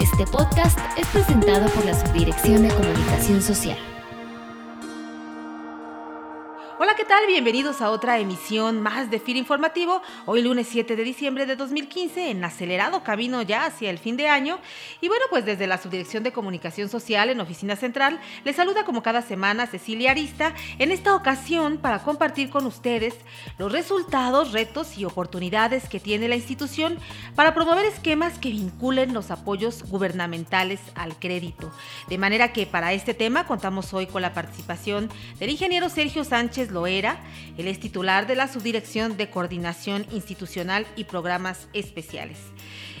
Este podcast es presentado por la Subdirección de Comunicación Social. Hola, ¿qué tal? Bienvenidos a otra emisión más de FIR Informativo. Hoy lunes 7 de diciembre de 2015 en acelerado camino ya hacia el fin de año. Y bueno, pues desde la Subdirección de Comunicación Social en Oficina Central les saluda como cada semana Cecilia Arista en esta ocasión para compartir con ustedes los resultados, retos y oportunidades que tiene la institución para promover esquemas que vinculen los apoyos gubernamentales al crédito. De manera que para este tema contamos hoy con la participación del ingeniero Sergio Sánchez Loera. Él es titular de la Subdirección de Coordinación Institucional y Programas Especiales.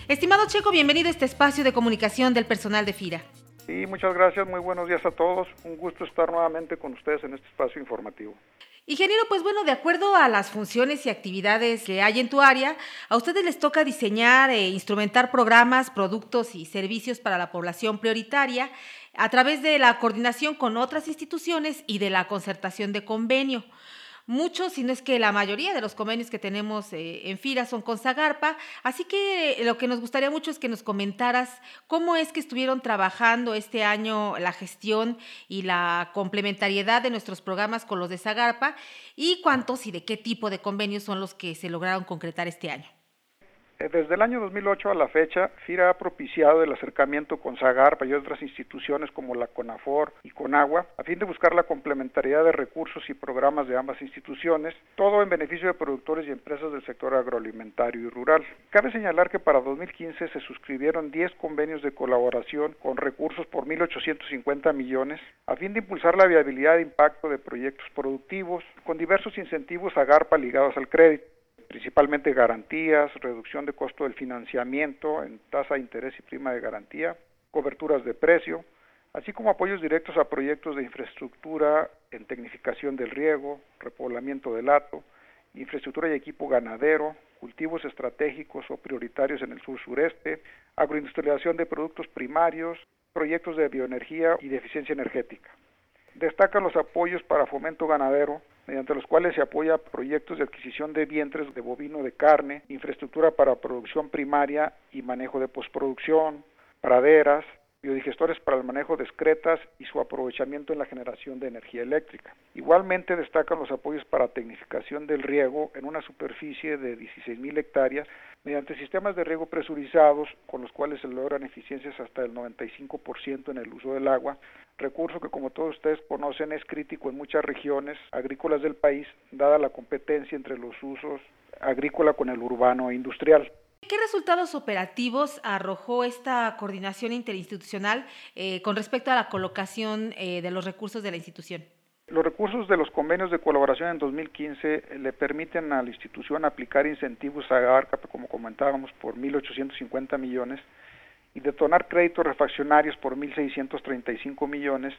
Estimado Checo, bienvenido a este espacio de comunicación del personal de FIRA. Sí, muchas gracias, muy buenos días a todos. Un gusto estar nuevamente con ustedes en este espacio informativo. Ingeniero, pues bueno, de acuerdo a las funciones y actividades que hay en tu área, a ustedes les toca diseñar e instrumentar programas, productos y servicios para la población prioritaria a través de la coordinación con otras instituciones y de la concertación de convenio. Muchos, si no es que la mayoría de los convenios que tenemos eh, en FIRA son con Zagarpa, así que lo que nos gustaría mucho es que nos comentaras cómo es que estuvieron trabajando este año la gestión y la complementariedad de nuestros programas con los de Zagarpa y cuántos y de qué tipo de convenios son los que se lograron concretar este año. Eh, desde el año 2008 a la fecha, FIRA ha propiciado el acercamiento con SAGARPA y otras instituciones como la CONAFOR y CONAGUA a fin de buscar la complementariedad de recursos y programas de ambas instituciones, todo en beneficio de productores y empresas del sector agroalimentario y rural. Cabe señalar que para 2015 se suscribieron 10 convenios de colaboración con recursos por 1.850 millones a fin de impulsar la viabilidad e impacto de proyectos productivos con diversos incentivos SAGARPA ligados al crédito principalmente garantías, reducción de costo del financiamiento en tasa de interés y prima de garantía, coberturas de precio, así como apoyos directos a proyectos de infraestructura en tecnificación del riego, repoblamiento del hato, infraestructura y equipo ganadero, cultivos estratégicos o prioritarios en el sur-sureste, agroindustrialización de productos primarios, proyectos de bioenergía y de eficiencia energética. Destacan los apoyos para fomento ganadero, mediante los cuales se apoya proyectos de adquisición de vientres de bovino de carne, infraestructura para producción primaria y manejo de postproducción, praderas, biodigestores para el manejo de excretas y su aprovechamiento en la generación de energía eléctrica. Igualmente destacan los apoyos para tecnificación del riego en una superficie de 16.000 hectáreas mediante sistemas de riego presurizados con los cuales se logran eficiencias hasta el 95% en el uso del agua, recurso que como todos ustedes conocen es crítico en muchas regiones agrícolas del país, dada la competencia entre los usos agrícola con el urbano e industrial. ¿Qué resultados operativos arrojó esta coordinación interinstitucional eh, con respecto a la colocación eh, de los recursos de la institución? Los recursos de los convenios de colaboración en 2015 le permiten a la institución aplicar incentivos a ARCAP, como comentábamos, por 1.850 millones y detonar créditos refaccionarios por 1.635 millones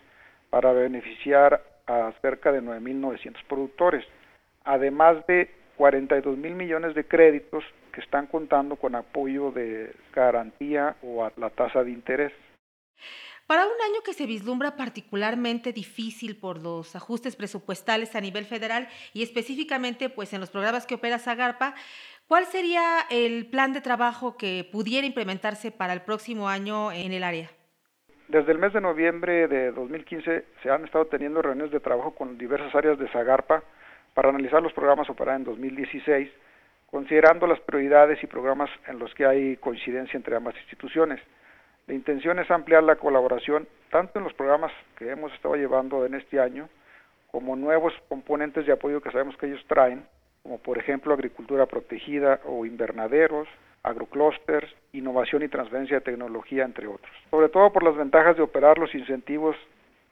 para beneficiar a cerca de 9.900 productores, además de 42 mil millones de créditos que están contando con apoyo de garantía o a la tasa de interés. Para un año que se vislumbra particularmente difícil por los ajustes presupuestales a nivel federal y específicamente pues en los programas que opera Zagarpa, ¿cuál sería el plan de trabajo que pudiera implementarse para el próximo año en el área? Desde el mes de noviembre de 2015 se han estado teniendo reuniones de trabajo con diversas áreas de Zagarpa para analizar los programas operados en 2016, considerando las prioridades y programas en los que hay coincidencia entre ambas instituciones. La intención es ampliar la colaboración tanto en los programas que hemos estado llevando en este año, como nuevos componentes de apoyo que sabemos que ellos traen, como por ejemplo agricultura protegida o invernaderos, agroclusters, innovación y transferencia de tecnología, entre otros. Sobre todo por las ventajas de operar los incentivos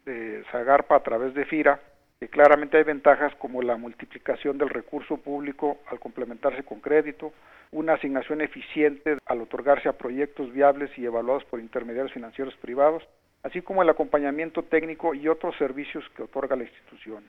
de Zagarpa a través de FIRA, que claramente hay ventajas como la multiplicación del recurso público al complementarse con crédito, una asignación eficiente al otorgarse a proyectos viables y evaluados por intermediarios financieros privados, así como el acompañamiento técnico y otros servicios que otorga la institución.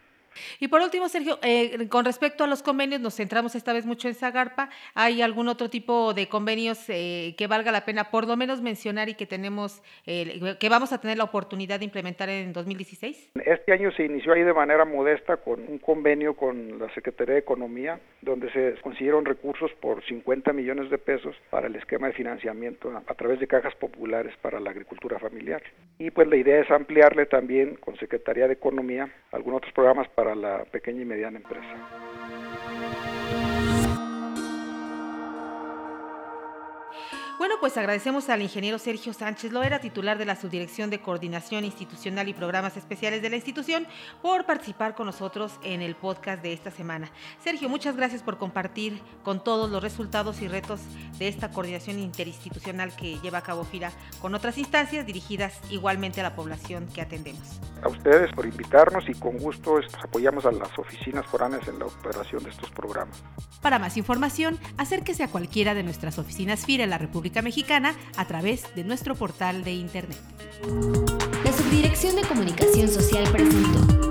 Y por último, Sergio, eh, con respecto a los convenios, nos centramos esta vez mucho en Zagarpa. ¿Hay algún otro tipo de convenios eh, que valga la pena por lo menos mencionar y que tenemos, eh, que vamos a tener la oportunidad de implementar en 2016? Este año se inició ahí de manera modesta con un convenio con la Secretaría de Economía, donde se consiguieron recursos por 50 millones de pesos para el esquema de financiamiento a, a través de cajas populares para la agricultura familiar. Y pues la idea es ampliarle también con Secretaría de Economía algunos otros programas para la pequeña y mediana empresa. Bueno, pues agradecemos al ingeniero Sergio Sánchez Loera, titular de la Subdirección de Coordinación Institucional y Programas Especiales de la institución, por participar con nosotros en el podcast de esta semana. Sergio, muchas gracias por compartir con todos los resultados y retos de esta coordinación interinstitucional que lleva a cabo FIRA con otras instancias dirigidas igualmente a la población que atendemos. A ustedes por invitarnos y con gusto apoyamos a las oficinas foráneas en la operación de estos programas. Para más información, acérquese a cualquiera de nuestras oficinas FIRA en la República Mexicana a través de nuestro portal de Internet. La Subdirección de Comunicación Social presentó